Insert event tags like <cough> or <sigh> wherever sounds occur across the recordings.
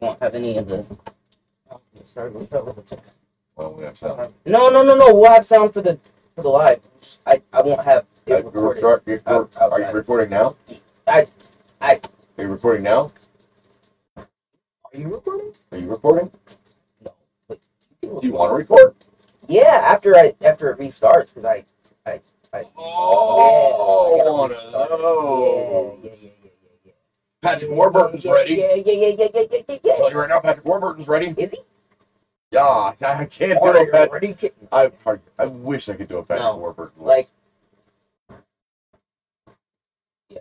Won't have any of the. Oh, let's start with the- with Well, we have sound. No, no, no, no. We'll have sound for the for the live. I I won't have it Uh, you're- recorded. you're- you're- out- Are you outside. recording now? I I Are you recording now? are you recording? Are you recording? No. But Do you want to record? Yeah, after I after it restarts because I I I. Oh, yeah, I gotta one of restart those. Yeah, yeah, yeah, yeah, yeah, yeah. Patrick Warburton's ready. Yeah, yeah, yeah, yeah, yeah, yeah, yeah, yeah. Tell you right now, Patrick Warburton's ready. Is he? Yeah, I can't do Are a you Patrick. already kidding? I I wish I could do a Patrick No, Warburton. voice. like- Yeah.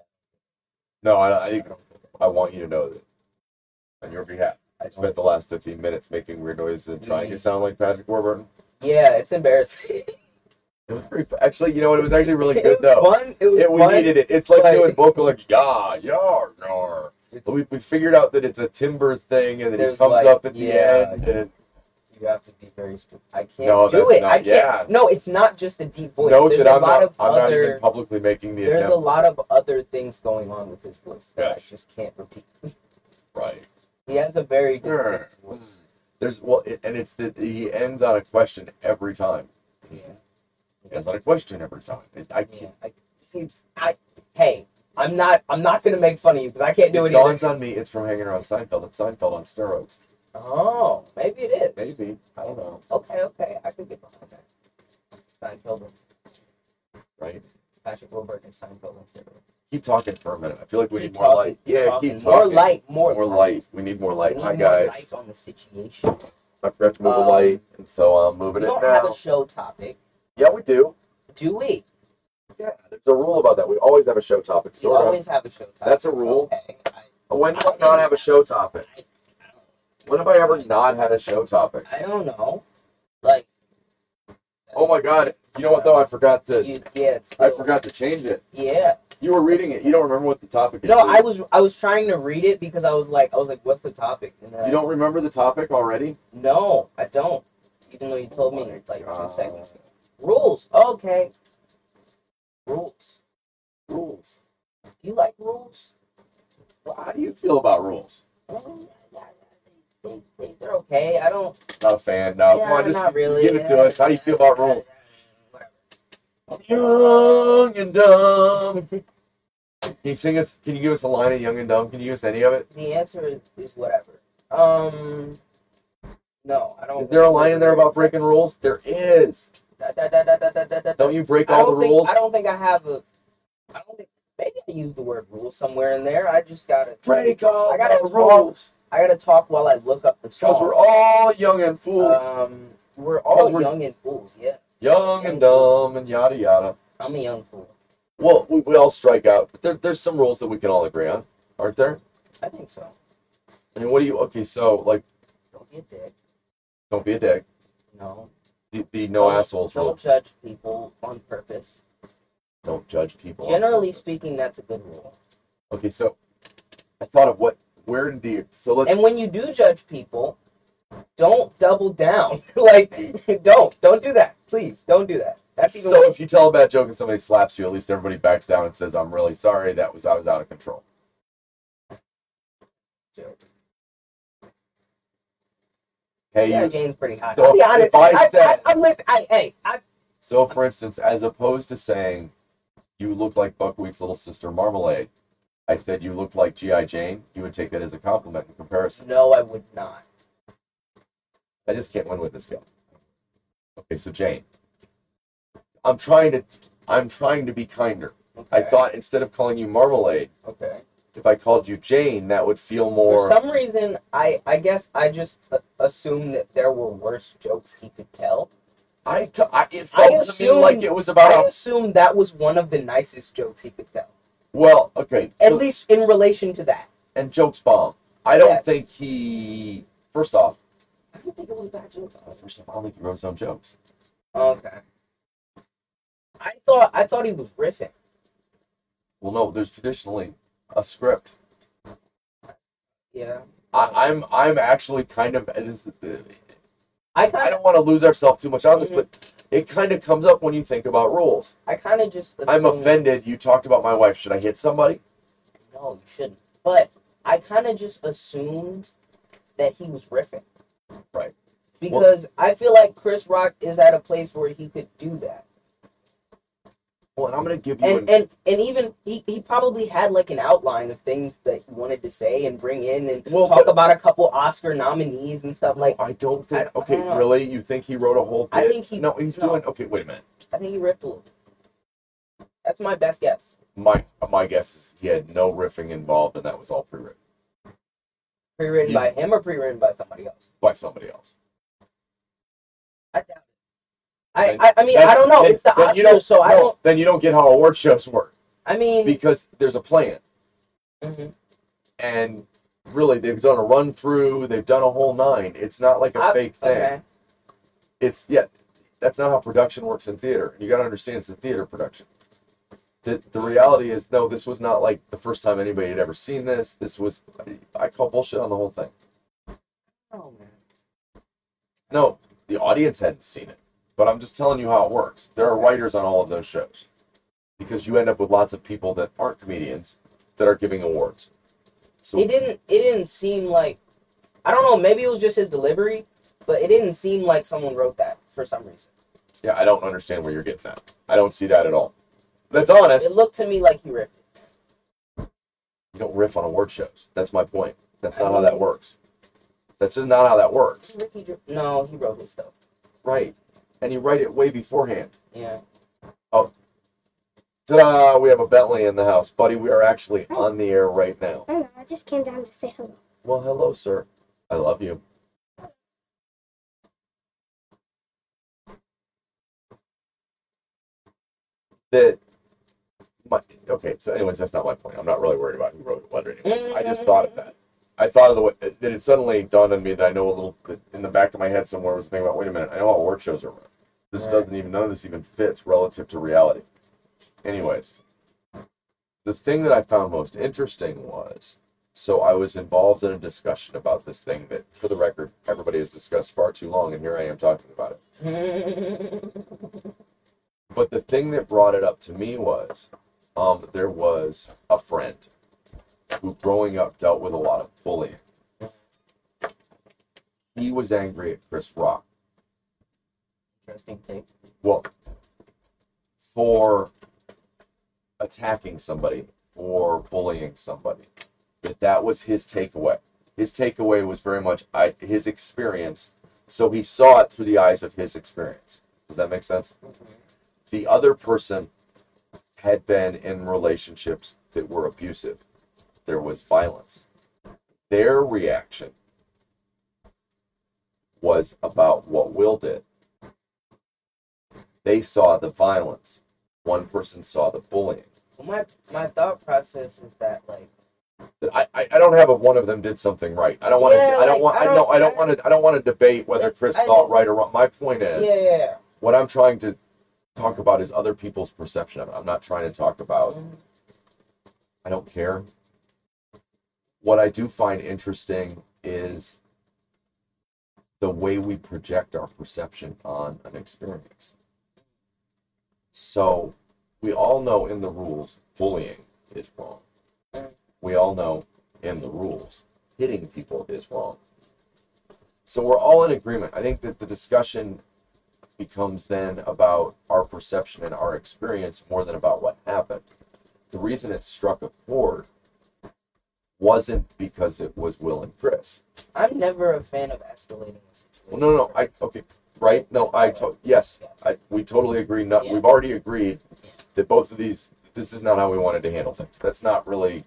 No, I, I I want you to know that on your behalf. I spent the last 15 minutes making weird noises and trying to sound like Patrick Warburton. Yeah, it's embarrassing. <laughs> It was pretty. Actually, you know what? It was actually really it good was though. fun. It was Yeah, we fun. needed it. It's like but- doing vocal like yah, yar, yar. We, we figured out that it's a timbre thing, and then it comes like- up at the yeah. end. And you have to be very. I can't No, do it. not- I can't. yeah. No, it's not just a deep voice. note there's that a I'm lot not. of I'm not even publicly making the there's attempt. a lot of other things going on with his voice that Yes. I just can't repeat. <laughs> Right. He has a very distinct voice. There's well, it, and it's that he ends on a question every time. Yeah. Ends on a question every time. It, I can't. I, it's, I, hey, I'm not. I'm not gonna make fun of you because I can't do It it either. dawns on me it's from hanging around Seinfeld. It's Seinfeld on steroids. Oh, maybe it is. Maybe I don't know. Okay, okay, I could get behind that. Seinfeld Right. Patrick Wilbert and Seinfeld and steroids. Keep talking for a minute. I feel like we Keep need more light. keep Yeah, talking. keep talking. More light, more, More light. We need more light. We Hi more guys. light on the situation. I forgot to move the Um, light, and so I'm moving it now. don't have a show topic, Yeah, we do. do we? Yeah, there's a rule about that. We always have a show topic. We Sort of. always have a show topic. That's a rule. Okay. I, When do I not have a show topic? I, When have I ever not had a show topic? I don't know. Like. Oh my god! You know what though? I forgot to. You, yeah, it's I still- forgot to change it. Yeah. You were reading it. You don't remember what the topic is. No, do I was I was trying to read it because I was like I was like, what's the topic? And then You don't remember the topic already? No, I don't. Even though you told Oh me my like God. two seconds ago. Rules. Okay. Rules. Rules. Do you like rules? Well, how do you feel about rules? Um, yeah, yeah, they, they, they're okay. I don't. Not a fan. No. yeah, Come on, just not really. give it to us. How do you feel about rules? Whatever. Young and dumb. <laughs> Can you sing us? Can you give us a line of Young and Dumb? Can you give us any of it? The answer is, is whatever. Um. No, I don't. Is there a line in there about breaking rules? There is. Da, da, da, da, da, da, da, da. Don't you break all the think, rules? I don't think I have a. I don't think. Maybe I use the word rules somewhere in there. I just gotta. Break all I gotta the talk. rules. I gotta talk while I look up the song. Because we're all young and fools. Um, we're all we're- young and fools. Yeah, young and dumb and yada yada. I'm a young fool. Well, we, we all strike out, but there, there's some rules that we can all agree on, aren't there? I think so. I mean, what do you? Okay, so like, Don't be a dick. don't be a dick. No. The, the no Don't- assholes Don't rule. judge people on purpose. Don't judge people. Generally speaking, that's a good rule. Okay, so I thought of what. Where did the so let's And when you do judge people, don't double down. <laughs> like, don't, don't do that. Please, don't do that. That's even. so if you tell a bad joke and somebody slaps you, at least everybody backs down and says, "I'm really sorry. That was I was out of control." joke. Hey, you, Jane's pretty hot. so I'll be if- honest. if I I, said- I, am listening. I, hey, I, So, for instance, as opposed to saying, you look like Buckwheat's little sister Marmalade, I said you look like G.I. Jane, you would take that as a compliment in comparison. no, I would not. I just can't win with this guy. Okay, so Jane. I'm trying to I'm trying to be kinder. I thought instead of calling you Marmalade, Okay. If I called you Jane, that would feel more. For some reason, I, I guess I just assumed that there were worse jokes he could tell. I, t- I it I felt to me like it was about I a, assumed that was one of the nicest jokes he could tell. well, okay. At so- least in relation to that. and jokes bomb. I don't Yes. think he first off I don't think it was a bad joke. uh, first off, I don't think he wrote his own jokes. Okay. I thought I thought he was riffing. Well, no, there's traditionally a script. Yeah. I, I'm I'm actually kind of this, I I kind of don't want to lose ourselves too much on this, but it kind of comes up when you think about rules. I kind of just assumed, I'm offended. You talked about my wife. Should I hit somebody? No, you shouldn't. But I kind of just assumed that he was riffing. Right. Because I feel like Chris Rock is at a place where he could do that. Well, and I'm gonna give you And an, and and even he, he probably had like an outline of things that he wanted to say and bring in and Well, talk but- about a couple Oscar nominees and stuff like I don't think. I- okay, really? You think he wrote a whole? Bit? I think he- No, he's no. doing. Okay, wait a minute. I think he riffed a little. That's my best guess. My my guess is he had no riffing involved, and that was all pre-written Pre-written by him or pre-written by somebody else. by somebody else. I doubt. I, I, I mean I don't know. it's the Oscars, you don't, so I don't. Then you don't get how award shows work I mean, because there's a plan, mhm. and really they've done a run through. They've done a whole nine. It's not like a I- fake thing. okay. It's yeah. That's not how production works in theater. You got to understand it's a theater production. The, the reality is, no, this was not like the first time anybody had ever seen this. This was, I call bullshit on the whole thing. Oh man. No, the audience hadn't seen it, but I'm just telling you how it works. There are writers on all of those shows because you end up with lots of people that aren't comedians that are giving awards. So It didn't. It didn't seem like. I don't know. Maybe it was just his delivery, but it didn't seem like someone wrote that for some reason. yeah, I don't understand where you're getting that. I don't see that at all. That's honest. It looked to me like he riffed. it. You don't riff on award shows. That's my point. That's not how that works. That's just not how that works. Ricky, no, he wrote his stuff. Right. And you write it way beforehand. Yeah. Oh. Ta-da! We have a Bentley in the house. Buddy, we are actually on the air right now. I know, I just came down to say hello. Well, hello, sir. I love you. That my okay. So, anyways, that's not my point. I'm not really worried about who wrote what. Anyways, I just thought of that. I thought of the way that it suddenly dawned on me that I know a little that in the back of my head somewhere was thinking about. Wait a minute. I know how award shows are run. This Right. doesn't even none of this even fits relative to reality. Anyways, the thing that I found most interesting was so I was involved in a discussion about this thing that, for the record, everybody has discussed far too long, and here I am talking about it. <laughs> But the thing that brought it up to me was um, there was a friend who, growing up, dealt with a lot of bullying. He was angry at Chris Rock. Interesting take. Well, for attacking somebody, for bullying somebody. That that was his takeaway. His takeaway was very much I, his experience. So he saw it through the eyes of his experience. Does that make sense? Mm-hmm. The other person had been in relationships that were abusive. There was violence. Their reaction was about what Will did. They saw the violence. One person saw the bullying. Well, my my thought process is that like I, I, don't have a one of them did something right. I don't want to. Yeah, I don't like, want. I I don't-. I don't want to. I don't want to debate whether Chris thought right or wrong. My point is, yeah yeah. what I'm trying to talk about is other people's perception of it. I'm not trying to talk about. Mhm. I don't care. What I do find interesting is the way we project our perception on an experience. So, we all know in the rules bullying is wrong. We all know in the rules hitting people is wrong. So, we're all in agreement. I think that the discussion becomes then about our perception and our experience more than about what happened the reason it struck a chord wasn't because it was Will and Chris. I'm never a fan of escalating a situation. Well, no, no, I okay, right? No, I to, yes, I we totally agree. Not Yeah. we've already agreed Yeah. that both of these. This is not how we wanted to handle things. That's not really.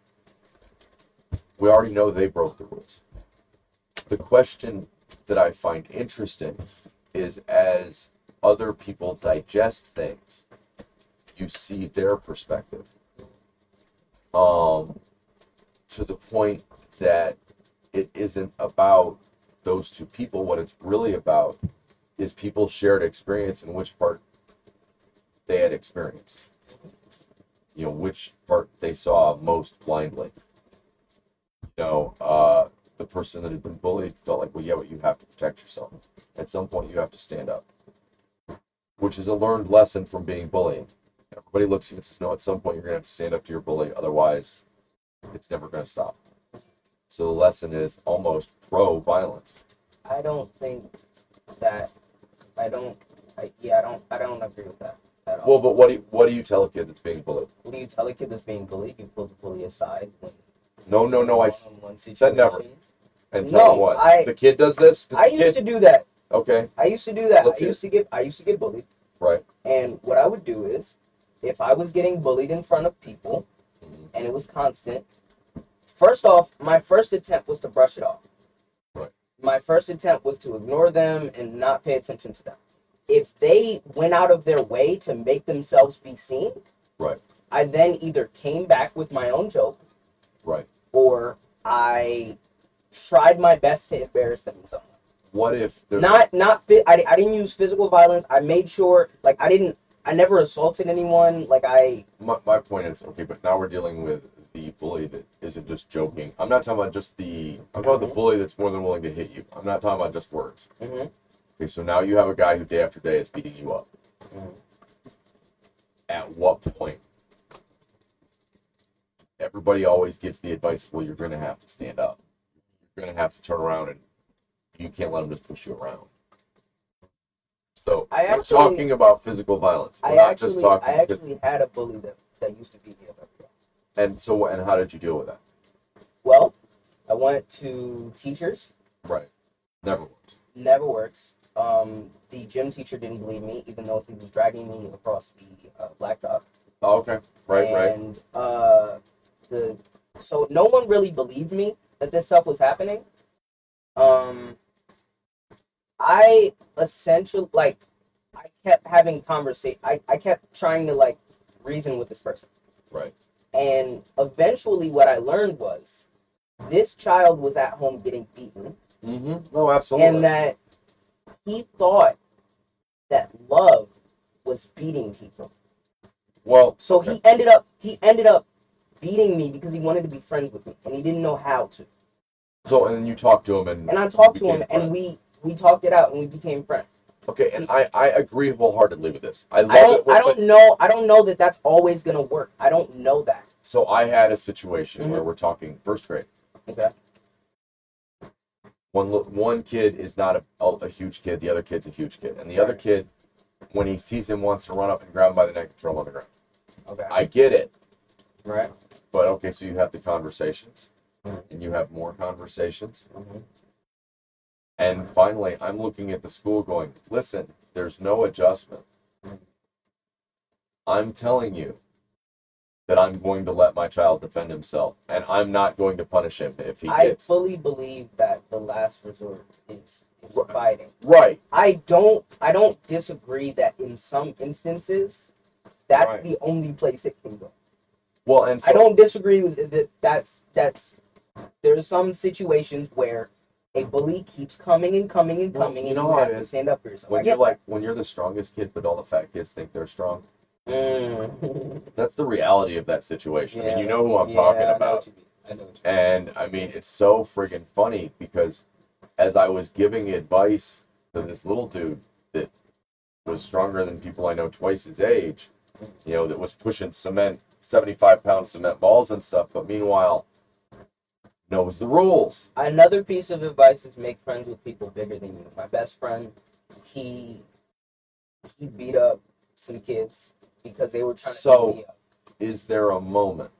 We already know they broke the rules. The question that I find interesting is as other people digest things, you see their perspective. Um, to the point that it isn't about those two people. What it's really about is people's shared experience and which part they had experienced. You know, which part they saw most blindly. You know, uh, the person that had been bullied felt like, well, yeah, but you have to protect yourself. At some point, you have to stand up, which is a learned lesson from being bullied. Everybody looks at you and says, no, at some point, you're going to have to stand up to your bully. Otherwise, it's never going to stop. So the lesson is almost pro violence. I don't think that. I don't. I, yeah, I don't. I don't agree with that at all. Well, but what do you, what do you tell a kid that's being bullied? what do you tell a kid that's being bullied? You pull the bully aside when. No, no, no. I said never. and tell No, what I- the kid does this. I used kid, to do that. Okay, I used to do that. Let's I used to get. I used to get bullied. right. And what I would do is, if I was getting bullied in front of people. And it was constant, first off, my first attempt was to brush it off. Right. My first attempt was to ignore them and not pay attention to them. If they went out of their way to make themselves be seen, Right. I then either came back with my own joke Right. or I tried my best to embarrass them in some way What if not not I, I didn't use physical violence i made sure like i didn't i never assaulted anyone like i my, my point is okay, but now we're dealing with the bully that isn't just joking. I'm not talking about just the. I'm talking about the bully that's more than willing to hit you. I'm not talking about just words. Mhm. Okay, so now you have a guy who day after day is beating you up. Mhm. At what point? Everybody always gives the advice, well, you're going to have to stand up. You're going to have to turn around and you can't let them just push you around. So I we're actually- talking about physical violence. We're i not actually just talking. i actually had a bully that that used to beat me up and so, and how did you deal with that? well i went to teachers Right. Never works. never works um the gym teacher didn't believe me even though he was dragging me across the uh, blacktop Oh, okay. Right, right. and uh the so no one really believed me that this stuff was happening um i essentially like i kept having conversation I, I kept trying to like reason with this person Right. and eventually what i learned was this child was at home getting beaten Mm-hmm. No, absolutely. and that he thought that love was beating people well, So he ended up he ended up beating me because he wanted to be friends with me and he didn't know how to. So, and then you talked to him, and And I talked to him Became and we we talked it out and we became friends. okay, and I I agree wholeheartedly with this. I love I don't it. I don't know I don't know that that's always gonna work. I don't know that. So I had a situation Mhm. where we're talking first grade. Okay. One one kid is not a, a, huge kid. The other kid's a huge kid, and the other kid, when he sees him, wants to run up and grab him by the neck and throw him on the ground. Okay. I get it, right. but okay. So you have the conversations, Mhm. and you have more conversations, Mhm. And finally, I'm looking at the school going, listen, there's no adjustment. I'm telling you that I'm going to let my child defend himself, and I'm not going to punish him if he I gets. fully believe that the last resort is is Right. fighting. Right. I don't I don't disagree that in some instances that's Right. the only place it can go. Well, and so, I don't disagree that. That's that's. There's some situations where a bully keeps coming and coming and Well, coming, you and know you how have to stand up for yourself. I when you're like when you're the strongest kid, but all the fat kids think they're strong. Mm. That's the reality of that situation. I mean, you know who I'm Yeah, talking about. I know what you mean. And I mean, it's so friggin' funny because as I was giving advice to this little dude that was stronger than people I know twice his age, you know, that was pushing cement, 75 pound cement balls and stuff, but meanwhile, knows the rules. Another piece of advice is make friends with people bigger than you. My best friend, he he beat up some kids because they were trying to So- beat me up. Is there a moment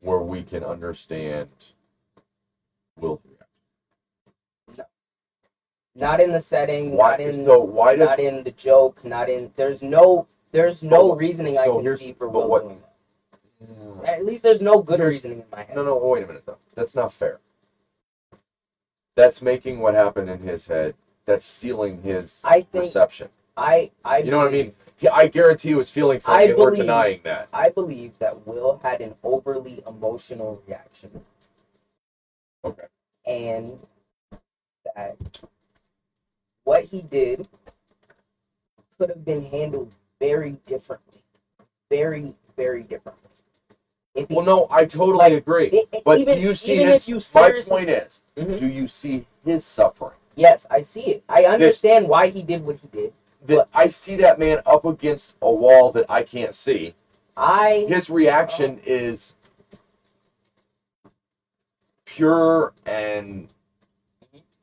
where we can understand Will's reaction? Not in the setting, Why, not in so why does not in the joke, not in. There's no there's no But- reasoning I can see for but Will what- At least there's no good Here's- reasoning in my head. No, no, wait a minute though. That's not fair. That's making what happened in his head. That's stealing his I think perception. I I You know what I mean? Yeah, I guarantee he was feeling something, I and we're denying that. I believe that Will had an overly emotional reaction. Okay. And that what he did could have been handled very differently. Very, very differently. If he, Well, no, I totally Like, agree. it- it- But even, do you see his? you my point is, Mhm. do you see his suffering? yes, I see it. I understand why he did what he did. That But- I see that man up against a wall that I can't see. I His reaction is pure and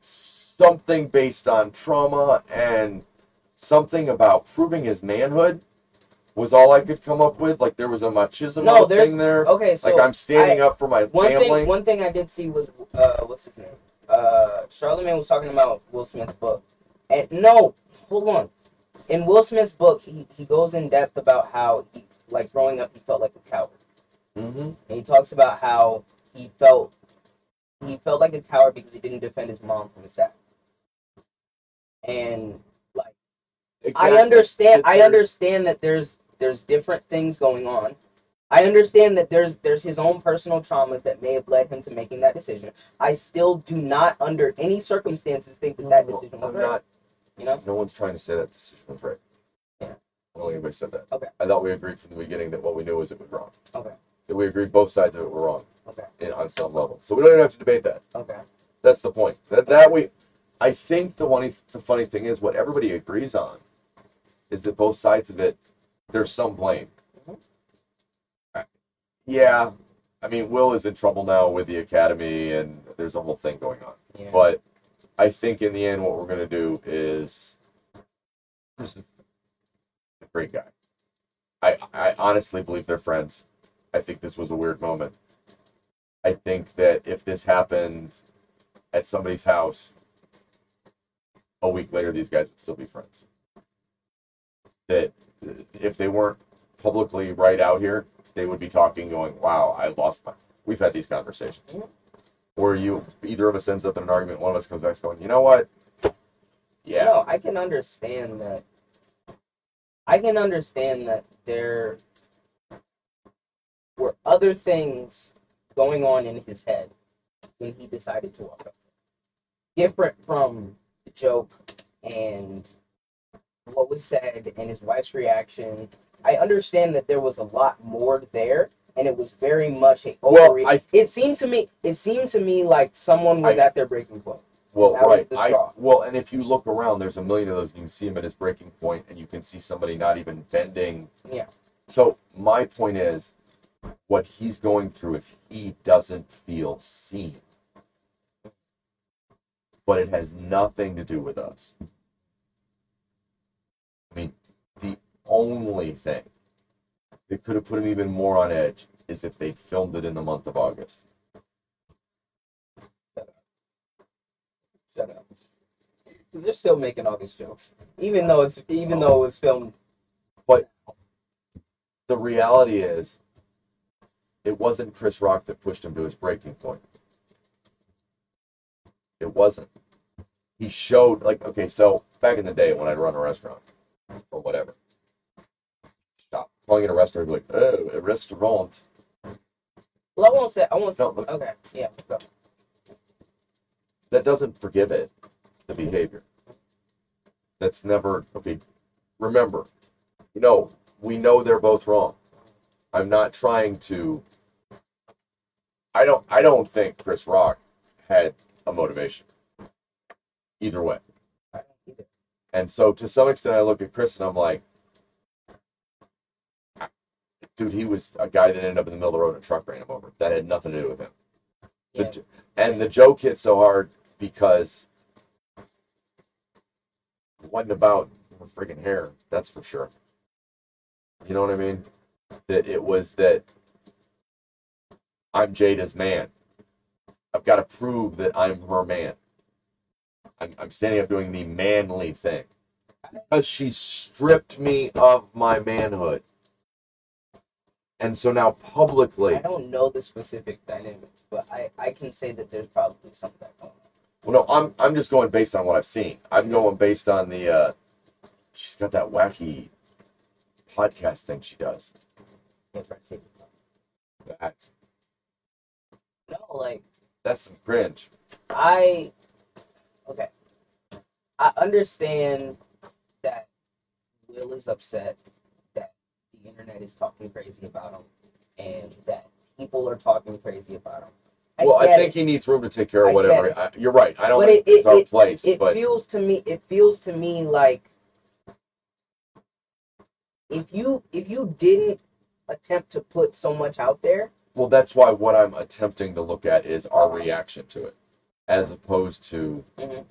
something based on trauma and something about proving his manhood was all I could come up with. Like there was a machismo No, there's thing there. okay. So like I'm standing I- up for my one family. thing, one thing I did see was uh, what's his name? Uh, Charlamagne was talking about Will Smith's book, and no, hold on. In Will Smith's book, he he goes in depth about how he like growing up he felt like a coward, mm-hmm. and he talks about how he felt he felt like a coward because he didn't defend his mom from his dad, and like. I understand. I understand that there's there's different things going on. I understand that there's there's his own personal traumas that may have led him to making that decision. I still do not, under any circumstances, think that that decision was right. not. You know? No one's trying to say that decision was right. Yeah. I don't think anybody said that. Okay. I thought we agreed from the beginning that what we knew was it was wrong. Okay. That we agreed both sides of it were wrong. Okay. In, on some level. So we don't even have to debate that. Okay. That's the point. That that we, I think the one the funny thing is what everybody agrees on, is that both sides of it, there's some blame. Yeah, I mean Will is in trouble now with the academy, and there's a whole thing going on. Yeah. But I think in the end, what we're gonna do is this is a great guy. I I honestly believe they're friends. I think this was a weird moment. I think that if this happened at somebody's house, a week later, these guys would still be friends. That if they weren't publicly right out here, they would be talking, going, "Wow, I lost my." We've had these conversations where you either of us ends up in an argument, one of us comes back going, "You know what? Yeah, No, I can understand that. I can understand that there were other things going on in his head when he decided to walk up. Different from the joke and what was said and his wife's reaction. I understand that there was a lot more there, and it was very much a Well, I- It seemed to me. It seemed to me like someone was I- at their breaking point. Well, That right. I, well, and if you look around, there's a million of those. You can see him at his breaking point, and you can see somebody not even bending. Yeah. So my point is, what he's going through is he doesn't feel seen, but it has nothing to do with us. The only thing that could have put him even more on edge is if they filmed it in the month of August. Shut up. Because they're still making all these jokes, even though it's even though it was filmed. But the reality is it wasn't Chris Rock that pushed him to his breaking point. It wasn't. He showed like okay, so back in the day when I'd run a restaurant or whatever. Stop calling it a restaurant, like, oh, a restaurant. Well, I won't say. I won't. Say, No, look. okay. Yeah. Go. That doesn't forgive it, the behavior. That's never okay. Remember, you know, we know they're both wrong. I'm not trying to I don't I don't think Chris Rock had a motivation. Either way. I don't either. And so to some extent I look at Chris and I'm like dude, he was a guy that ended up in the middle of the road and a truck ran him over. That had nothing to do with him. Yeah. j- and the joke hit so hard because it wasn't about her freaking hair, that's for sure. You know what I mean? That it was that I'm Jada's man. I've got to prove that I'm her man. I'm, I'm standing up doing the manly thing. Because she stripped me of my manhood. And so now publicly, I don't know the specific dynamics, but I I can say that there's probably something that going on. Well, no, I'm I'm just going based on what I've seen. I'm going based on the. Uh, she's got that wacky podcast thing she does. Yeah, right, take it. That's No, like that's some cringe. I okay. I understand that Will is upset that the internet is talking crazy about him and that people are talking crazy about him. well, I think it. he needs room to take care of I whatever. I, you're right. I don't But think it- it's it- our it- place, it but feels to me it feels to me like if you if you didn't attempt to put so much out there Well, that's why what I'm attempting to look at is our reaction to it, as opposed to Mhm.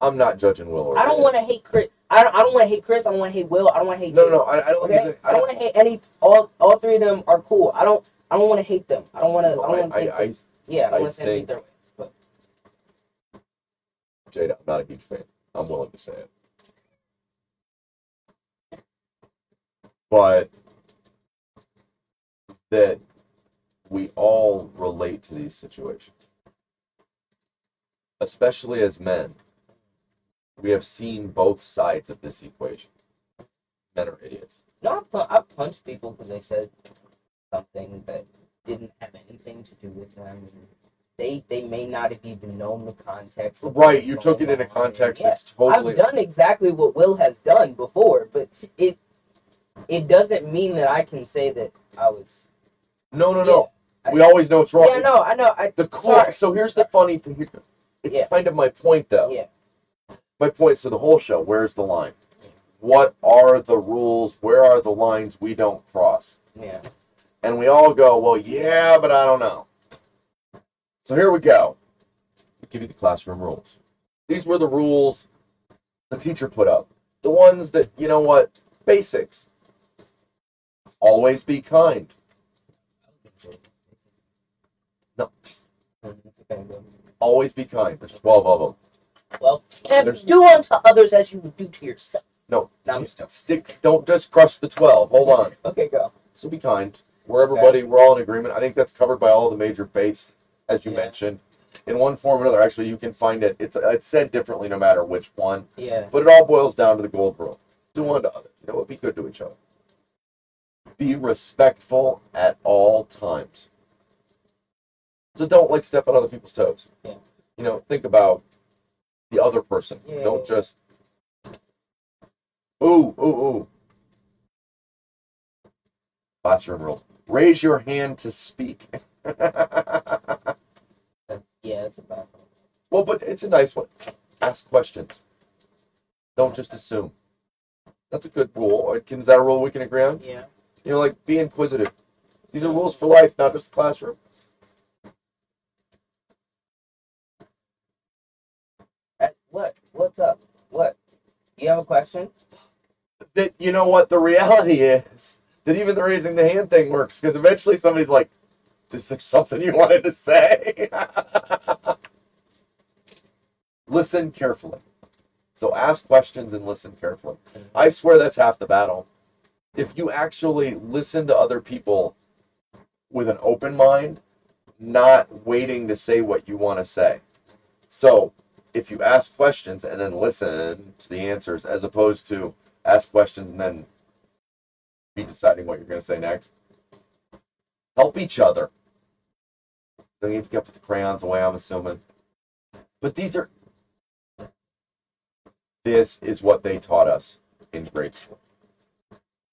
I'm not judging Will or I don't want to hate Chris. I don't, I don't want to hate Chris. I don't want to hate Will. I don't want to hate. No, no, no. I, I don't. Okay. think- I don't want to hate any. All all three of them are cool. I don't. I don't want to hate them. I don't want to. no, I don't want I, to. I, I, yeah, I don't I want to say anything think- their way. Jada, I'm not a huge fan. I'm willing to say it. But that we all relate to these situations. Especially as men. We have seen both sides of this equation. Men are idiots. No, I've punched people because they said something that didn't have anything to do with them. They they may not have even known the context. Right, you took it in a context Yeah. that's totally I've done exactly what Will has done before, but it it doesn't mean that I can say that I was. No, no, no. Yeah. We always know it's wrong. Yeah, no, I know. I The core. sorry. So here's the funny thing. It's Yeah. kind of my point, though. Yeah, My point. So the whole show. Where's the line? What are the rules? Where are the lines we don't cross? yeah. And we all go, well, yeah, but I don't know. So here we go. We give you the classroom rules. These were the rules the teacher put up. The ones that you know what? Basics. Always be kind. No, always be kind. There's twelve of them. Well, and There's- do unto others as you would do to yourself. No, No, I'm just joking. stick. Don't just crush the twelve. Hold on. <laughs> Okay, go. So be kind. We're everybody. We're all in agreement. I think that's covered by all the major faiths, as you Yeah. mentioned, in one form or another. Actually, you can find it. It's it's said differently no matter which one, Yeah. but it all boils down to the gold rule: do unto others. You know what? Be good to each other. Be respectful at all times. So don't like step on other people's toes. Yeah. You know, think about the other person. Yeah. Don't just ooh ooh ooh. Classroom rules. Raise your hand to speak. <laughs> yeah, it's a bad one. Well, but it's a nice one. Ask questions. Don't just assume. That's a good rule. Or can- Is that a rule we can agree on? Yeah. You know, like be inquisitive. These are rules for life, not just the classroom. What? What's up? What? You have a question? That you know what the reality is that even the raising the hand thing works because eventually somebody's like, "Is there something you wanted to say?" <laughs> listen carefully. So ask questions and listen carefully. I swear that's half the battle. If you actually listen to other people with an open mind, not waiting to say what you want to say. So, if you ask questions and then listen to the answers as opposed to ask questions and then be deciding what you're going to say next, help each other. Then you have to get put the crayons away, I'm assuming. But these are this is what they taught us in grade school.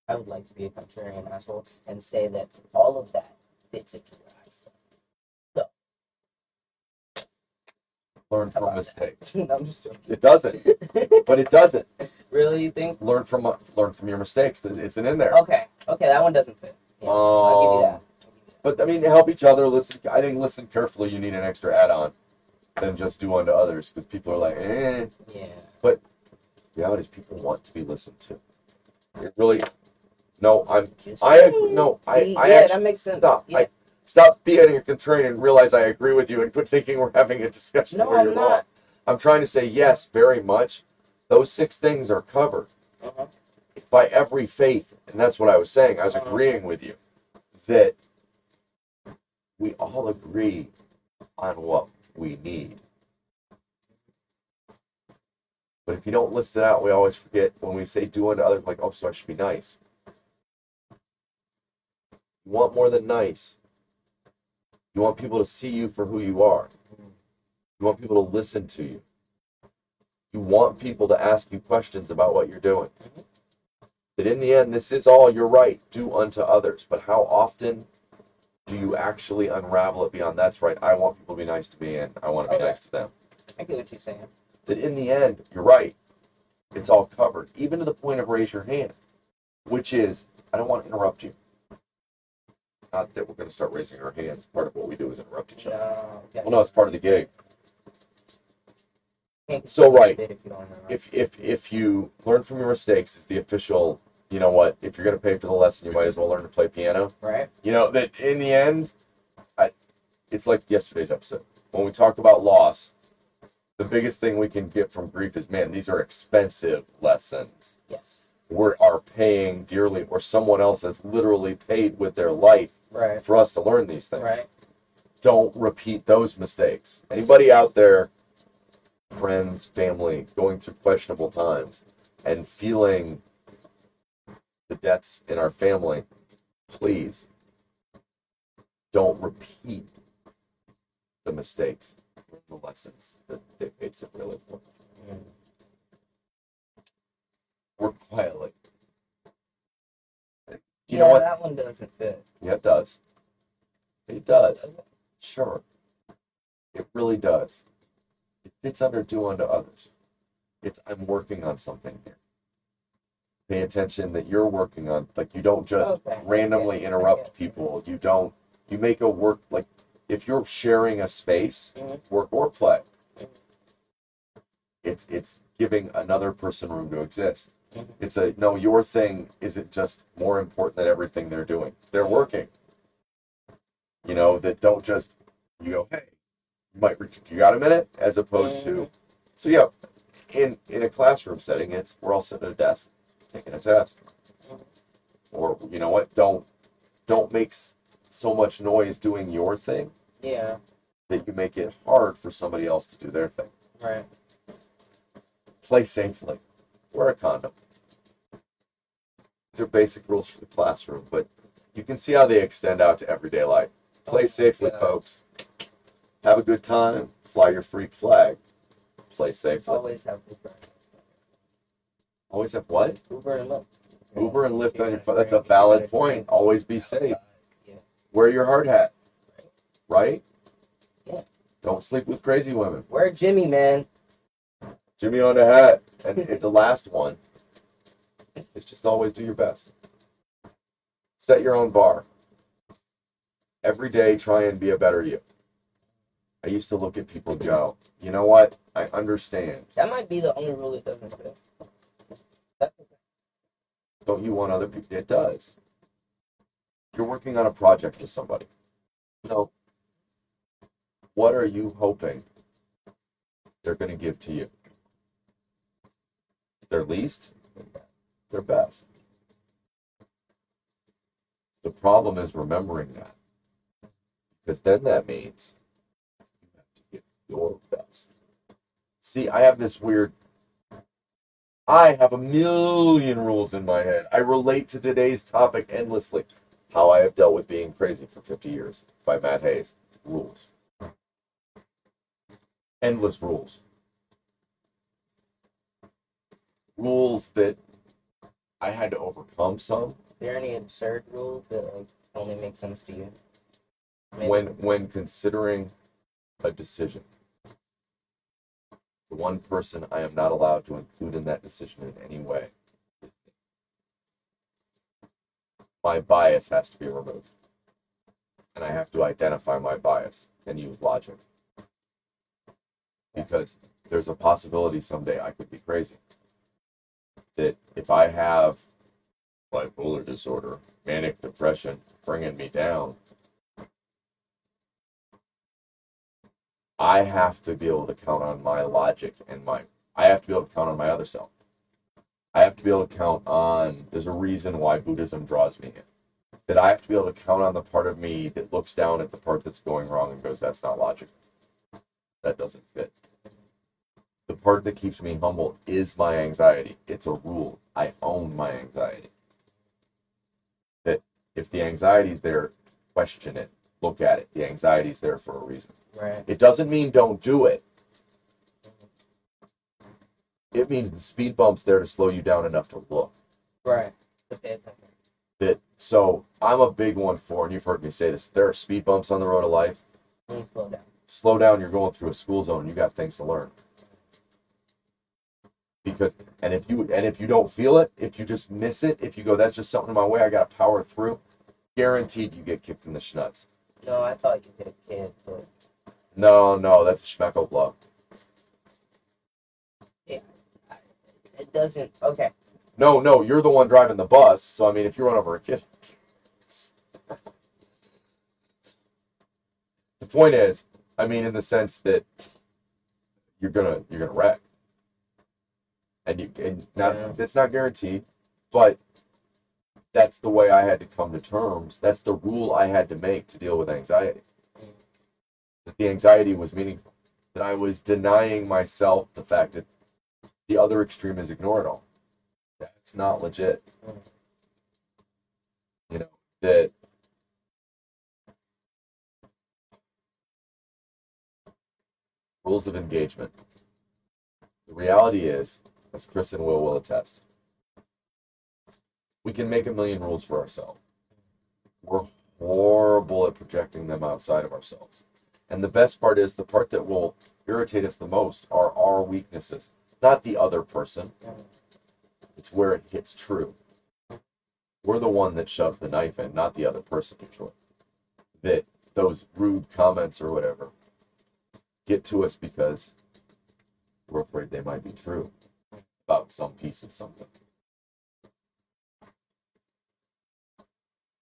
I would like to be a contrarian asshole and say that all of that fits into I said. Learn from mistakes. <laughs> that? I'm just joking. It doesn't, but it doesn't. <laughs> really, you think? Learn from learn from your mistakes. It isn't in there. Okay. Okay, that one doesn't fit. Yeah, I'll give you that. Um, But I mean, help each other. Listen. I think listen carefully. You need an extra add-on than just do unto others because people are like, eh. Yeah. But reality is people want to be listened to. It really. No, I'm. I agree- no, I- See, I yeah, actually- that makes sense. Stop. Yeah. I, stop being a contrarian and realize I agree with you and quit thinking we're having a discussion no, where I'm you're wrong. not. I'm trying to say yes, very much. Those six things are covered Uh-huh. by every faith, and that's what I was saying. I was Uh-huh. agreeing with you that we all agree on what we need. But if you don't list it out, we always forget when we say do unto others, like, oh, so I should be nice. You want more than nice. You want people to see you for who you are. You want people to listen to you. You want people to ask you questions about what you're doing. That in the end, this is all you're right, do unto others. But how often do you actually unravel it beyond that's right? I want people to be nice to me and I want to be Okay. nice to them. I get what you're saying. That in the end, you're right. It's all covered, even to the point of raise your hand, which is, I don't want to interrupt you. Not that we're going to start raising our hands. Part of what we do is interrupt each other. No. yeah. Well, no, it's part of the gig. So, right. if you. If if if you learn from your mistakes, is the official. You know what? If you're going to pay for the lesson, you might as well learn to play piano. right? You know that in the end, I, it's like yesterday's episode when we talked about loss. The biggest thing we can get from grief is, man, these are expensive lessons. Yes. We are paying dearly, or someone else has literally paid with their life Right. for us to learn these things. Right. Don't repeat those mistakes. Anybody out there, friends, family, going through questionable times and feeling the deaths in our family, please don't repeat the mistakes, the lessons that they made so really for. Mm. Work quietly. You yeah, know what? that one doesn't fit. Yeah, it does. It does. Does it? Sure. It really does. It fits under do unto others. It's I'm working on something here. Pay attention that you're working on like you don't just Okay. randomly Yeah, interrupt people. You don't you make a work like if you're sharing a space, Mhm. work or play. Mhm. It's it's giving another person room to exist. It's a no, your thing isn't just more important than everything they're doing. They're working. You know, that don't just you go, hey, you might reach you got a minute, as opposed to Mhm. so yeah, in in a classroom setting, it's we're all sitting at a desk taking a test. Or you know what, don't don't make so much noise doing your thing Yeah. that you make it hard for somebody else to do their thing. Right. Play safely. Wear a condom. These are basic rules for the classroom, but you can see how they extend out to everyday life. Play oh, safely, Yeah. folks. Have a good time. Fly your freak flag. Play safely. Always have Uber. Always have what? Uber and Lyft. Uber and Lyft on your phone. That's a valid point. Always be safe. Wear your hard hat. Right? Yeah. Don't sleep with crazy women. Wear Jimmy, man? Jimmy on the hat. And hit the last one is just always do your best. Set your own bar. Every day, try and be a better you. I used to look at people and go, you know what? I understand. That might be the only rule that doesn't fit. Okay. Don't you want other people? It does. You're working on a project with somebody. You know, what are you hoping they're going to give to you? Their least? Their best. The problem is remembering that. Because then that means you have to give your best. See, I have this weird I have a million rules in my head. I relate to today's topic endlessly. How I have dealt with being crazy for 50 years by Matt Hays. Rules. Endless rules. Rules that I had to overcome some Are there any absurd rules that like only make sense to you? Maybe. when when considering a decision. The one person I am not allowed to include in that decision in any way is me. My bias has to be removed. And I have to identify my bias and use logic. Because there's a possibility someday I could be crazy. That if I have bipolar disorder, manic depression bringing me down, I have to be able to count on my logic and my I have to be able to count on my other self. I have to be able to count on there's a reason why Buddhism draws me in. That I have to be able to count on the part of me that looks down at the part that's going wrong and goes, That's not logic. That doesn't fit. The part that keeps me humble is my anxiety. It's a rule. I own my anxiety. That if the anxiety is there, question it. Look at it. The anxiety is there for a reason. Right. It doesn't mean don't do it. It means the speed bump's there to slow you down enough to look. Right. To pay attention. That so I'm a big one for, and you've heard me say this. There are speed bumps on the road of life. Me slow down. Slow down. You're going through a school zone. You got things to learn. Because and if you and if you don't feel it, if you just miss it, if you go, that's just something in my way. I got to power through. guaranteed you get kicked in the schnutz. No, I thought you hit a kid, but No, no, that's a schmecko blow. it doesn't. Okay. No, no, you're the one driving the bus. So I mean, if you run over a kid, the point is, I mean, in the sense that you're gonna you're gonna wreck, and you and not Yeah. it's not guaranteed, but that's the way I had to come to terms. That's the rule I had to make to deal with anxiety. That the anxiety was meaningful. That I was denying myself the fact that the other extreme is ignore it all. That's not legit. You know, that rules of engagement. The reality is, as Chris and Will will attest, we can make a million rules for ourselves. We're horrible at projecting them outside of ourselves. And the best part is the part that will irritate us the most are our weaknesses, not the other person. It's where it hits true. We're the one that shoves the knife in, not the other person usually. That those rude comments or whatever get to us because we're afraid they might be true about some piece of something.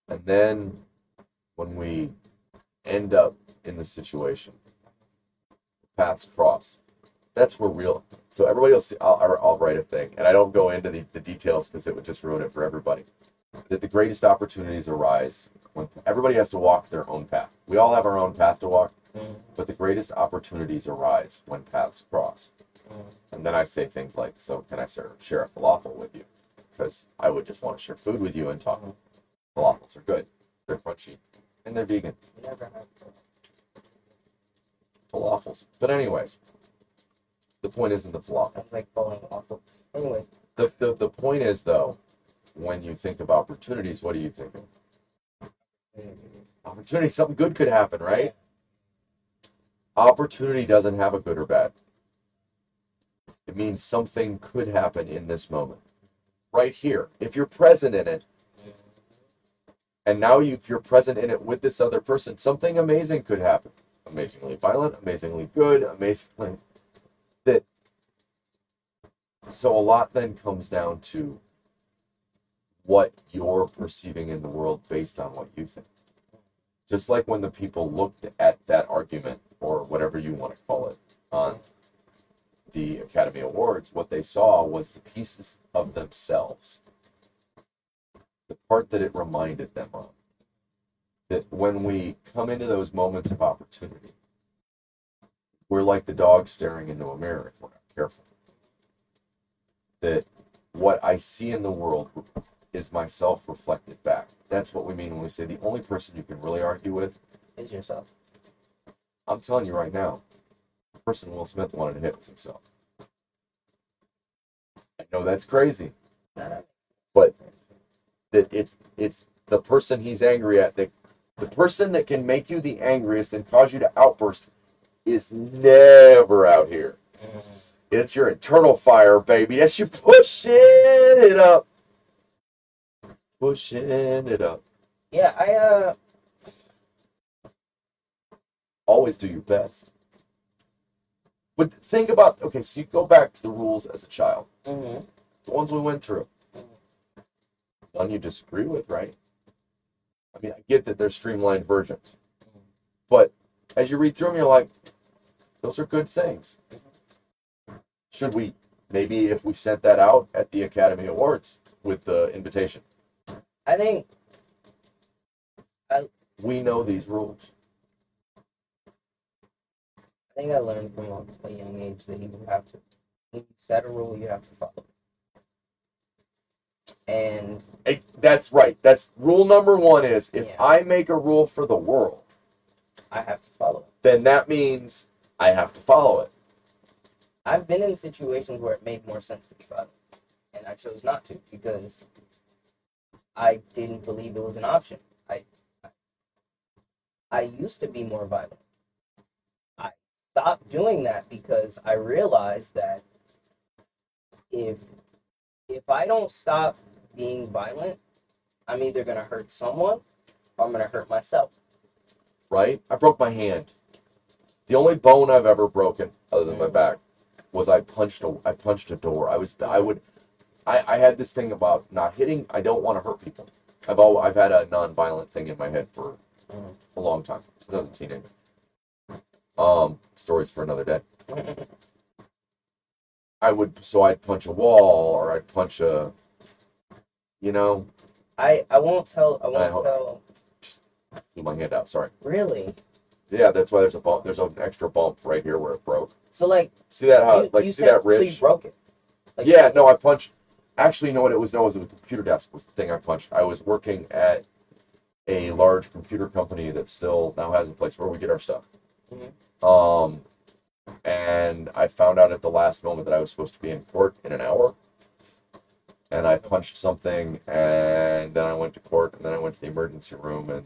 And then when we end up in the situation, paths cross. That's where real. So everybody will see. I'll, I'll write a thing, and I don't go into the, the details because it would just ruin it for everybody. That the greatest opportunities arise when everybody has to walk their own path. We all have our own path to walk, Mm. but the greatest opportunities arise when paths cross. And then I say things like, "So can I share, share a falafel with you?" Because I would just want to share food with you and talk. Falafels are good. They're crunchy, and they're vegan. Never had. Falafels. But anyways, the point isn't the falafel. Sounds like bowling awful. Anyways, The, the the point is though, when you think of opportunities, what are you thinking? mm, Opportunity, something good could happen, right? Opportunity doesn't have a good or bad. It means something could happen in this moment. Right here. If you're present in it, and now you, if you're present in it with this other person, something amazing could happen. Amazingly violent, amazingly good, amazingly <laughs> that. So a lot then comes down to what you're perceiving in the world based on what you think. Just like when the people looked at that argument or whatever you want to call it on the Academy Awards, what they saw was the pieces of themselves the part that it reminded them of. That when we come into those moments of opportunity, we're like the dog staring into a mirror if we're not careful. That what I see in the world is myself reflected back. That's what we mean when we say the only person you can really argue with. is yourself. I'm telling you right now, person Will Smith wanted to hit was himself. I know that's crazy. But that it's it's the person he's angry at that the person that can make you the angriest and cause you to outburst is never out here. It's your internal fire, baby. Yes, you're pushing it up. Pushing it up. Yeah, I uh, Always do your best. But think about okay, so you go back to the rules as a child, mhm, the ones we went through. Mhm. None you disagree with, right? I mean, I get that they're streamlined versions, but as you read through them, you're like, those are good things. Should we maybe if we sent that out at the Academy Awards with the invitation? I think We know these rules. I think I learned from a, young age that you have to when you set a rule, you have to follow. And Hey, that's right. That's rule number one is if Yeah. I make a rule for the world, I have to follow it. then that means I have to follow it. I've been in situations where it made more sense to be violent, and I chose not to because I didn't believe it was an option. I I used to be more violent. I stopped doing that because I realized that if if I don't stop being violent, I'm either gonna hurt someone or I'm gonna hurt myself. right? I broke my hand. The only bone I've ever broken, other than my Mhm. back, was I punched a I punched a door. I was I would I, I had this thing about not hitting. I don't want to hurt people. I've all I've had a non-violent thing in my head for Mhm. a long time since I was a teenager. Um, stories for another day. I would so I'd punch a wall or I'd punch a, you know, I I won't tell. I I won't hope- tell. threw my hand out. Sorry. Really? Yeah, that's why there's a bump. There's an extra bump right here where it broke. So like See that how you, like you see said, that so you ridge? broke it. Like, yeah, no, I punched. Actually, you know what it was? No, it was a computer desk was the thing I punched. I was working at a large computer company that still now has a place where we get our stuff. Mhm. Um, and I found out at the last moment that I was supposed to be in court in an hour. And I punched something, and then I went to court, and then I went to the emergency room, and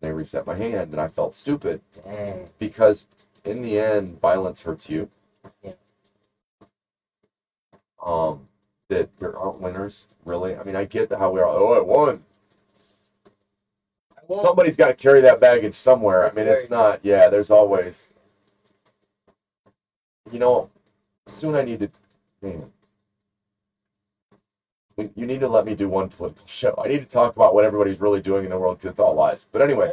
they reset my hand, and I felt stupid Dang. because in the end, violence hurts you. Yeah. Um, that there aren't winners, really. I mean, I get how we're all, oh, I won. Somebody's got to carry that baggage somewhere. I mean, it's not, yeah, there's always, you know, soon I need to, man, you need to let me do one political show. I need to talk about what everybody's really doing in the world because it's all lies. But, anyways,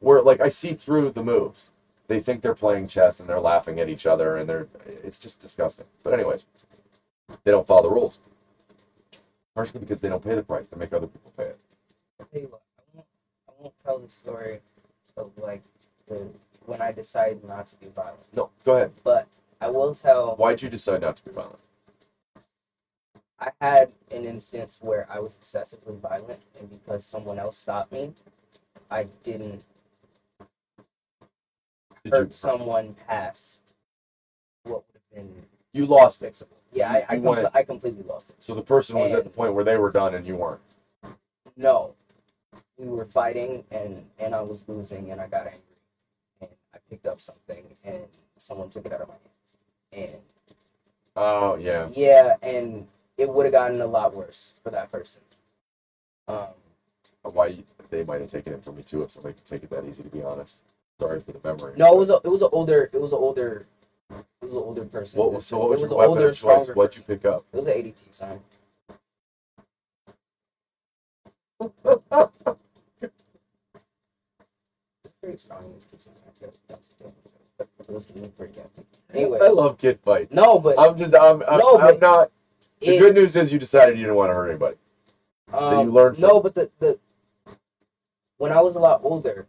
where like I see through the moves. They think they're playing chess and they're laughing at each other and they're it's just disgusting. But anyways, they don't follow the rules. Partially because they don't pay the price, they make other people pay it. Tell you what, I won't, tell the story of like the when I decided not to be violent, No, go ahead. but I will tell. Why'd you decide not to be violent? I had an instance where I was excessively violent, and because someone else stopped me, I didn't Did hurt you someone past what would have been you lost it. fixable. Yeah, I I, compl- I completely lost it. So the person was at the point where they were done and you weren't. No, we were fighting, and and I was losing, and I got angry, and I picked up something, and someone took it out of my hands, and Oh yeah. Yeah, and it would have gotten a lot worse for that person. Um, Why they might have taken it from me too if somebody could take it that easy to be honest. Sorry for the memory. no, it was a it was an older it was an older it was an older person. what was so what it was was your an older, choice? What'd you pick up? It was an ADT sign. <laughs> It's pretty strong ADT sign. I guess. It was pretty good. Anyways, I love kid fights. no, but I'm just I'm I'm, No, I'm not the it, good news is you decided you didn't want to hurt anybody. Um, you learned no, but the, the when I was a lot older,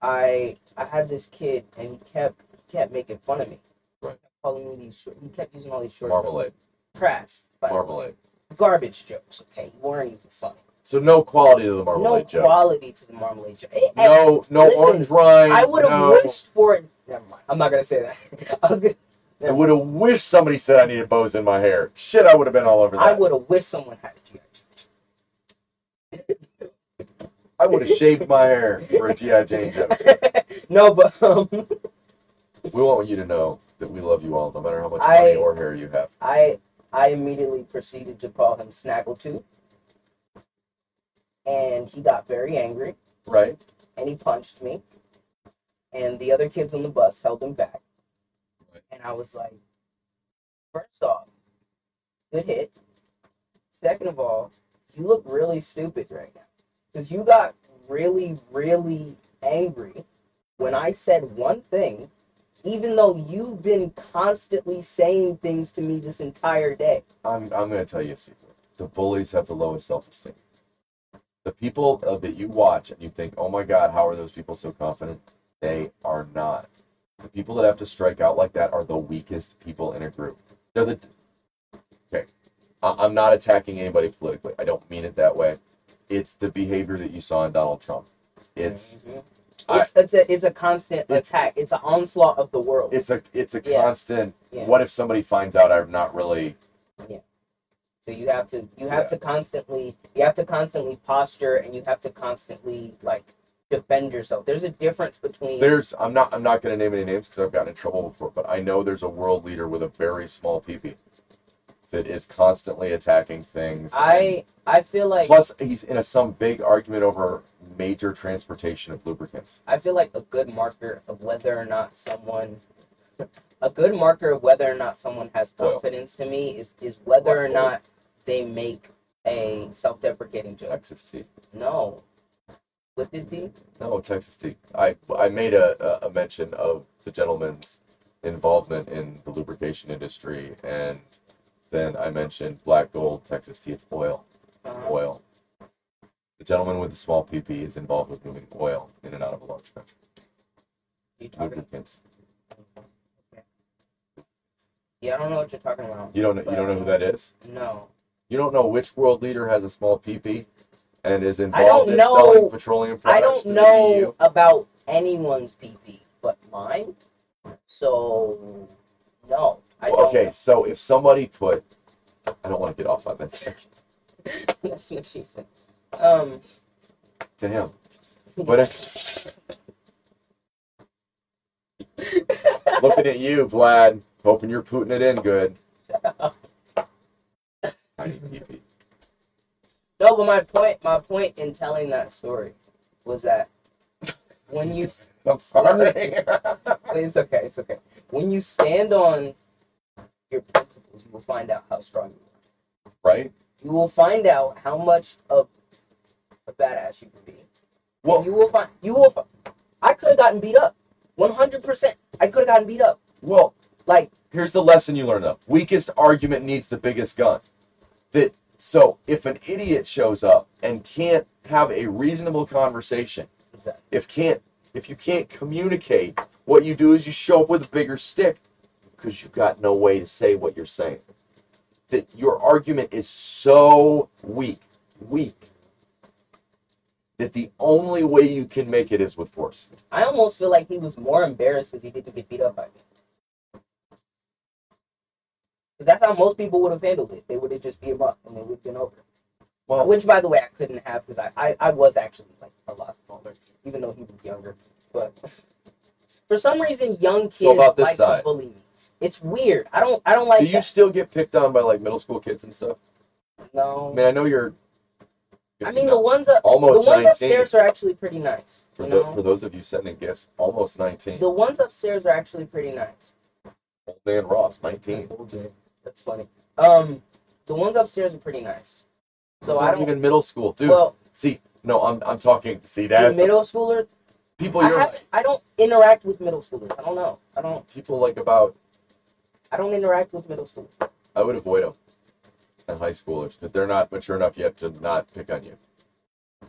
I I had this kid and he kept he kept making fun of me. Right. Calling me these short. He kept using all these short Marmalade. trash. Marmalade. garbage jokes. Okay, weren't even funny. So no quality to the No marmalade joke. quality to the marmalade joke. No, no Listen, orange rind. I would have no. wished for it. Never mind. I'm not gonna say that. <laughs> I was gonna. I would have wished somebody said I needed bows in my hair. Shit, I would have been all over that. I would have wished someone had a GI I would have shaved my hair for a GI Jane joke. no, but um, We want you to know that we love you all, no matter how much I- money or hair you have. I I immediately proceeded to call him Snaggletooth, and he got very angry Right? and he punched me, and the other kids on the bus held him back, Right. and I was like, first off, good hit. Second of all, you look really stupid right now because you got really really angry when I said one thing. Even though you've been constantly saying things to me this entire day. I'm, I'm going to tell you a secret. The bullies have the lowest self esteem. The people uh, that you watch and you think, oh my God, how are those people so confident? They are not. The people that have to strike out like that are the weakest people in a group. They're the. Okay. I- I'm not attacking anybody politically. I don't mean it that way. It's the behavior that you saw in Donald Trump. It's Mhm. I- it's it's a it's a constant It's- attack. It's an onslaught of the world. it's a it's a Yeah. constant. Yeah. What if somebody finds out I'm not really So you have to you have Yeah. to constantly you have to constantly posture and you have to constantly like defend yourself. There's a difference between There's I'm not I'm not going to name any names because I've gotten in trouble before, but I know there's a world leader with a very small peepee, that is constantly attacking things. I I feel like plus he's in a some big argument over major transportation of lubricants. I feel like a good marker of whether or not someone <laughs> a good marker of whether or not someone has Oil. confidence to me is is whether or Oil. not they make a self-deprecating joke. Texas tea. No. Twisted tea? No, Texas tea. I I made a, a- mention of the gentleman's involvement in the lubrication industry, and then I mentioned black gold, Texas tea. It's oil, Uh, oil. The gentleman with the small PP is involved with moving oil in and out of a large country. you? Lubricants. Yeah, I don't know what you're talking about. You don't know, you don't know who that is. No. You don't know which world leader has a small PP and is involved in know- selling petroleum I don't to know the EU. about anyone's PP but mine. So no. I Well, don't okay, so if somebody put, I don't want to get off on this <laughs> That's what she said. Um to him, <laughs> but if, <laughs> looking at you, Vlad, hoping you're putting it in good. I need PP. No, but my point, my point in telling that story was that when you, <laughs> I'm sorry. it's okay, it's okay. When you stand on your principles, you will find out how strong you are. right? You will find out how much of a badass you can be. Well, you will find, you will. I could have gotten beat up, one hundred percent. I could have gotten beat up. well, Like, here's the lesson you learn though. Weakest argument needs the biggest gun. That so if an idiot shows up and can't have a reasonable conversation, exactly. if can't if you can't communicate, what you do is you show up with a bigger stick because you've got no way to say what you're saying. That your argument is so weak, weak, that the only way you can make it is with force. I almost feel like he was more embarrassed because he didn't get beat up by me. Because that's how most people would have handled it. They would have just beat him up and they would have been over. Well, Which, by the way, I couldn't have because I, I, I was actually like a lot smaller, even though he was younger. But <laughs> for some reason, young kids So about this like size. to bully me. It's weird. I don't I don't like do you that. still get picked on by like middle school kids and stuff? No. I mean, I know you're. I mean, the ones up, almost the ones 19. upstairs are actually pretty nice. For, know? for those of you sending gifts, almost 19. the ones upstairs are actually pretty nice. Old man Ross, 19. Just- That's funny. Um, the ones upstairs are pretty nice. So I don't. even middle school, dude. well, see, no, I'm I'm talking. See, that that's the middle schooler. people you're haven't. I don't interact with middle schoolers. I don't know. I don't. people like about. I don't interact with middle schoolers. I would avoid them and high schoolers because they're not mature enough yet to not pick on you.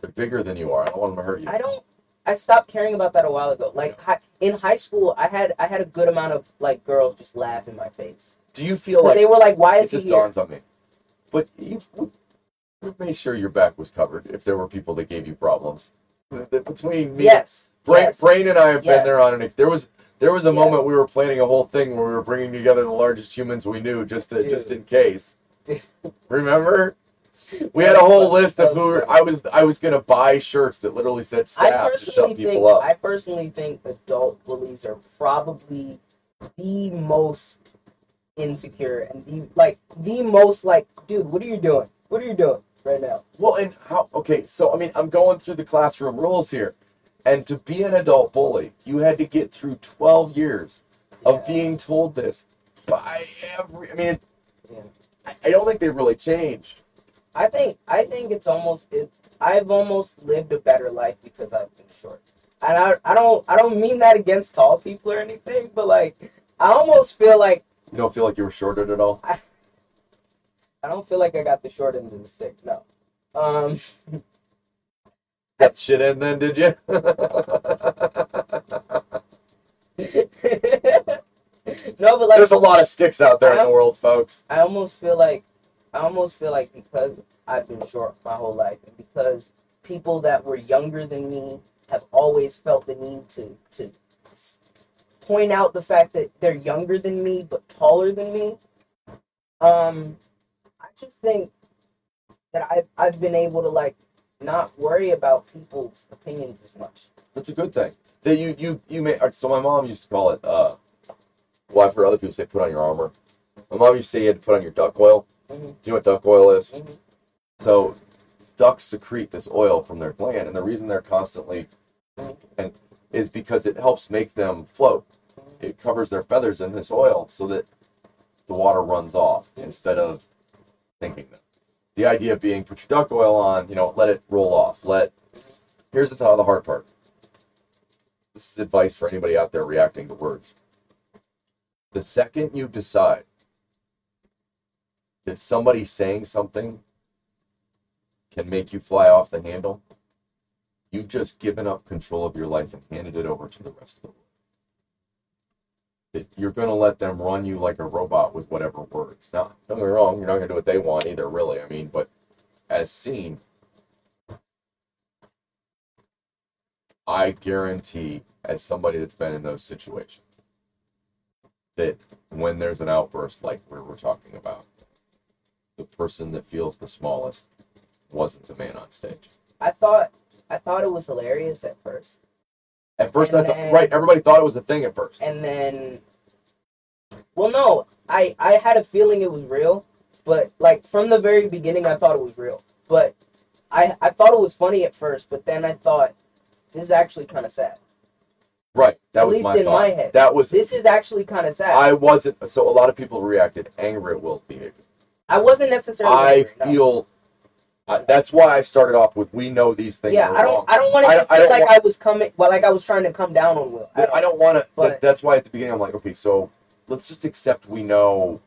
They're bigger than you are. I don't want them to hurt you. I don't. I stopped caring about that a while ago. Like hi, in high school, I had I had a good amount of like girls just laugh in my face Do you feel like they were like, "Why it is he just here?" dawns on me? But you, you made sure your back was covered if there were people that gave you problems. Between me, Yes. Brain, yes. Brain and I have been there on an. There was there was a Yes. moment we were planning a whole thing where we were bringing together the largest humans we knew just to, just in case. Dude. Remember? <laughs> We had a whole list of who were. I was I was gonna buy shirts that literally said staff to shut people think up. I personally think adult bullies are probably the most insecure and the like the most like, dude, what are you doing? What are you doing right now? Well, and how? Okay, so I mean, I'm going through the classroom rules here, and to be an adult bully, you had to get through 12 years of being told this by every. I mean, Yeah. I, I don't think they really changed. I think I think it's almost it. I've almost lived a better life because I've been short, and I I don't I don't mean that against tall people or anything, but like I almost feel like You don't feel like you were shorted at all. I don't feel like I got the short end of the stick. No. Um. <laughs> That shit in then, did you? <laughs> no, but like There's a lot of sticks out there in the world, folks. I almost feel like I almost feel like because I've been short my whole life and because people that were younger than me have always felt the need to to point out the fact that they're younger than me but taller than me. Um, I just think that I've I've been able to like not worry about people's opinions as much. That's a good thing. That you you you may. So my mom used to call it. uh Well, I've heard other people say, "Put on your armor." My mom used to say you had to put on your duck oil. Mhm. Do you know what duck oil is? Mhm. So ducks secrete this oil from their gland, and the reason they're constantly Mhm. and is because it helps make them float. It covers their feathers in this oil so that the water runs off instead of sinking them. The idea being put your duck oil on, you know, let it roll off. Let here's the th- the hard part. This is advice for anybody out there reacting to words. The second you decide that somebody saying something can make you fly off the handle, you've just given up control of your life and handed it over to the rest of the world. You're going to let them run you like a robot with whatever words. Now, don't get me wrong, you're not going to do what they want either, really. I mean, but as seen, I guarantee, as somebody that's been in those situations, that when there's an outburst like we were talking about, the person that feels the smallest wasn't the man on stage. I thought I thought it was hilarious at first, At first, And I thought, right, everybody thought it was a thing at first. and then, well, no, I I had a feeling it was real, but like from the very beginning, I thought it was real. But I I thought it was funny at first, but then I thought this is actually kind of sad. Right, that At was least my in thought. my head. That was This is actually kind of sad. I wasn't. So a lot of people reacted angry at Will's behavior. I wasn't necessarily. I angry, no. Uh, that's why I started off with we know these things Yeah, I don't. wrong. I don't want it to I feel don't like I was coming. Well, like I was trying to come down on Will. I I don't, don't, want to. but- that's why at the beginning I'm like, okay, so let's just accept we know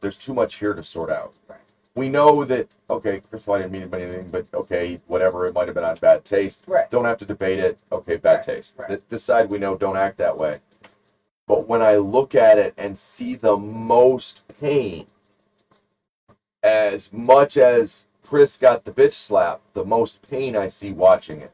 there's too much here to sort out. Right. We know that okay, first of all, I didn't mean anything, but okay, whatever. It might have been on bad taste. Right. Don't have to debate it. Okay, bad Right, taste. right. This side we know don't act that way. But when I look at it and see the most pain, as much as Chris got the bitch slap, the most pain I see watching it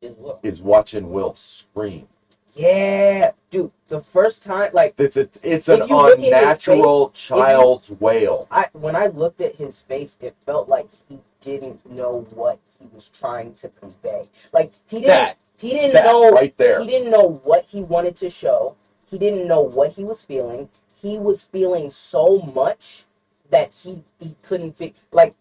Is Will. is watching Will scream. Yeah, dude. The first time, like It's a, it's an you look at his unnatural face- child's wail. I when I looked at his face, it felt like he didn't know what he was trying to convey. Like he didn't. That he didn't know. right there. He didn't know what he wanted to show. He didn't know what he was feeling. He was feeling so much that he he couldn't fig Like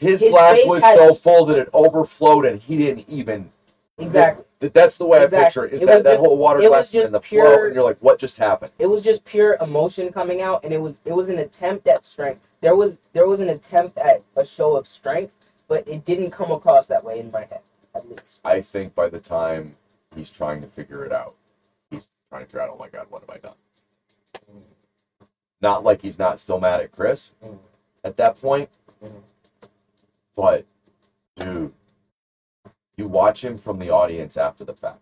His, his glass was had- so full that it overflowed, and he didn't even. exactly. That, that's the way I picture it. Is It that that just- whole water it glass just and the pure- flow, and you're like, what just happened? it was just pure emotion coming out and it was it was an attempt at strength there was there was an attempt at a show of strength but it didn't come across that way in my head at least I think by the time he's trying to figure it out, he's trying to figure out, oh my god, what have I done? Not like he's not still mad at Chris Mm. at that point, Mhm. But dude, you watch him from the audience after the fact.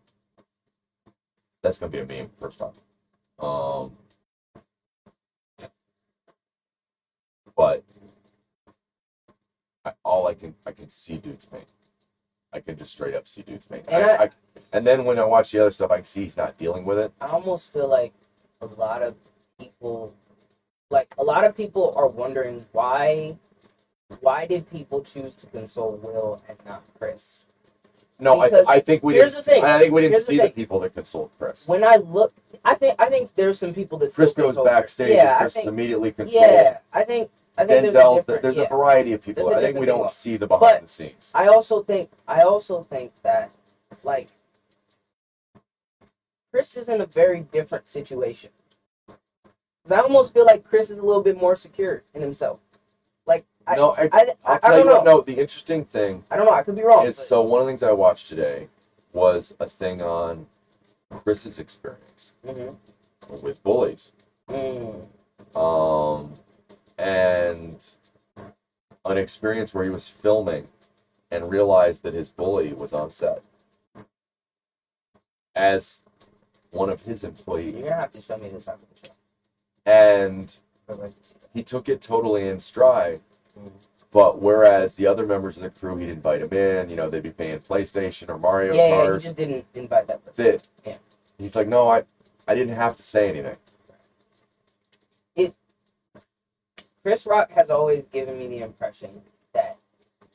That's gonna be a meme first off. Um, but I, all I can I can see dude's pain. I can just straight up see dude's pain. And I, I- I, and then when I watch the other stuff, I can see he's not dealing with it. i almost feel like a lot of people like a lot of people are wondering why why did people choose to console will and not chris No, I, Because I think we didn't. the thing. I think we didn't Here's see the, thing. people that consoled Chris. when i look i think i think there's some people that Chris goes backstage yeah and Chris I is think, immediately consoled. yeah i think i think there's a different there's yeah. a variety of people. I think we don't thing. see the behind But- the scenes. I also think I also think that like Chris is in a very different situation. 'Cause I almost feel like Chris is a little bit more secure in himself. I no, I, I, I, I'll I tell don't you know. what. No, the interesting thing I don't know. I could be wrong. is but- so one of the things I watched today was a thing on Chris's experience Mhm. with bullies. Mm. um, and an experience where he was filming and realized that his bully was on set as one of his You're employees, gonna have to show me this after the show. and I'd like to see that. he took it totally in stride. But whereas the other members of the crew, he'd invite him in, you know, they'd be playing PlayStation or Mario Yeah, yeah, Kart. he just didn't invite that person. that Yeah. he's like, no, I, I didn't have to say anything. It. Chris Rock has always given me the impression that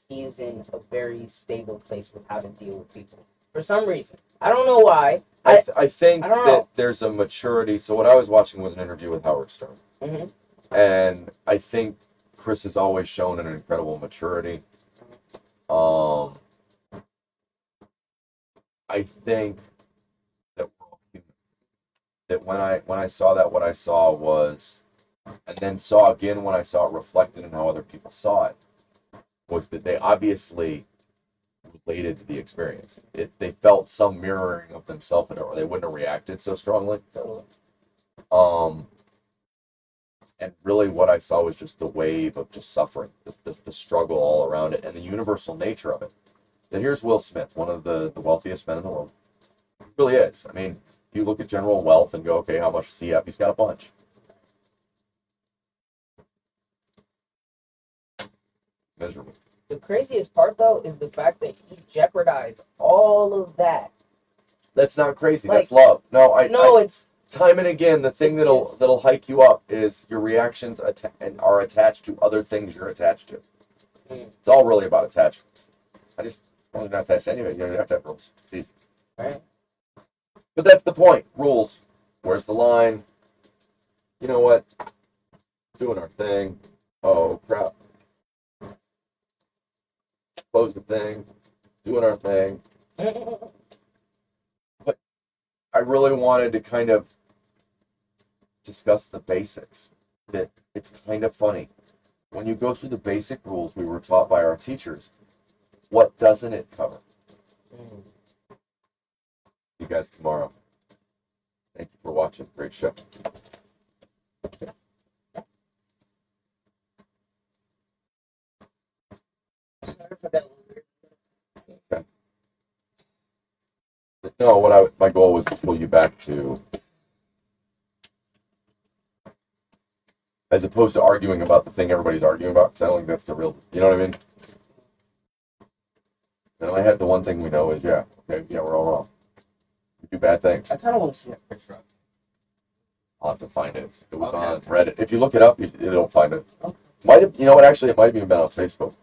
he's in a very stable place with how to deal with people. For some reason, I don't know why. I, I- th- I think I that know. there's a maturity. So what I was watching was an interview with Howard Stern. Mhm. and I think Chris has always shown an incredible maturity. Um, I think that that when I when I saw that, what I saw was, and then saw again when I saw it reflected in how other people saw it, was that they obviously related to the experience. It they felt some mirroring of themselves in it, or they wouldn't have reacted so strongly. Um, and really, what I saw was just the wave of just suffering, the, the, the struggle all around it, and the universal nature of it. And here's Will Smith, one of the, the wealthiest men in the world. He really is. I mean, you look at general wealth and go, okay, how much does he have? He's got a bunch. Miserable. The craziest part though is the fact that he jeopardized all of that. That's not crazy. Like- That's love. No, I no, I, it's time and again, the thing that'll that'll hike you up is your reactions atta- and are attached to other things you're attached to. Mm. It's all really about attachments. I just as long as you're not attached to anyway, you don't have to have rules. It's easy. right. But that's the point. Rules. Where's the line? You know what? Doing our thing. Oh crap. Close the thing. Doing our thing. <laughs> but I really wanted to kind of discuss the basics. That it's kind of funny. When you go through the basic rules we were taught by our teachers, what doesn't it cover? Mm. See you guys tomorrow. Thank you for watching. Great show. Sorry for that little weird- No, what I my goal was to pull you back to, as opposed to arguing about the thing everybody's arguing about. Because I don't think that's the real. You know what I mean? And I had the one thing we know is yeah, okay, yeah, we're all wrong. We do bad things. I kind of want to see a picture. I'll have to find it. It was Okay. on Reddit. If you look it up, you, you'll find it. Okay. Might have, you know what? Actually, it might have even been on Facebook.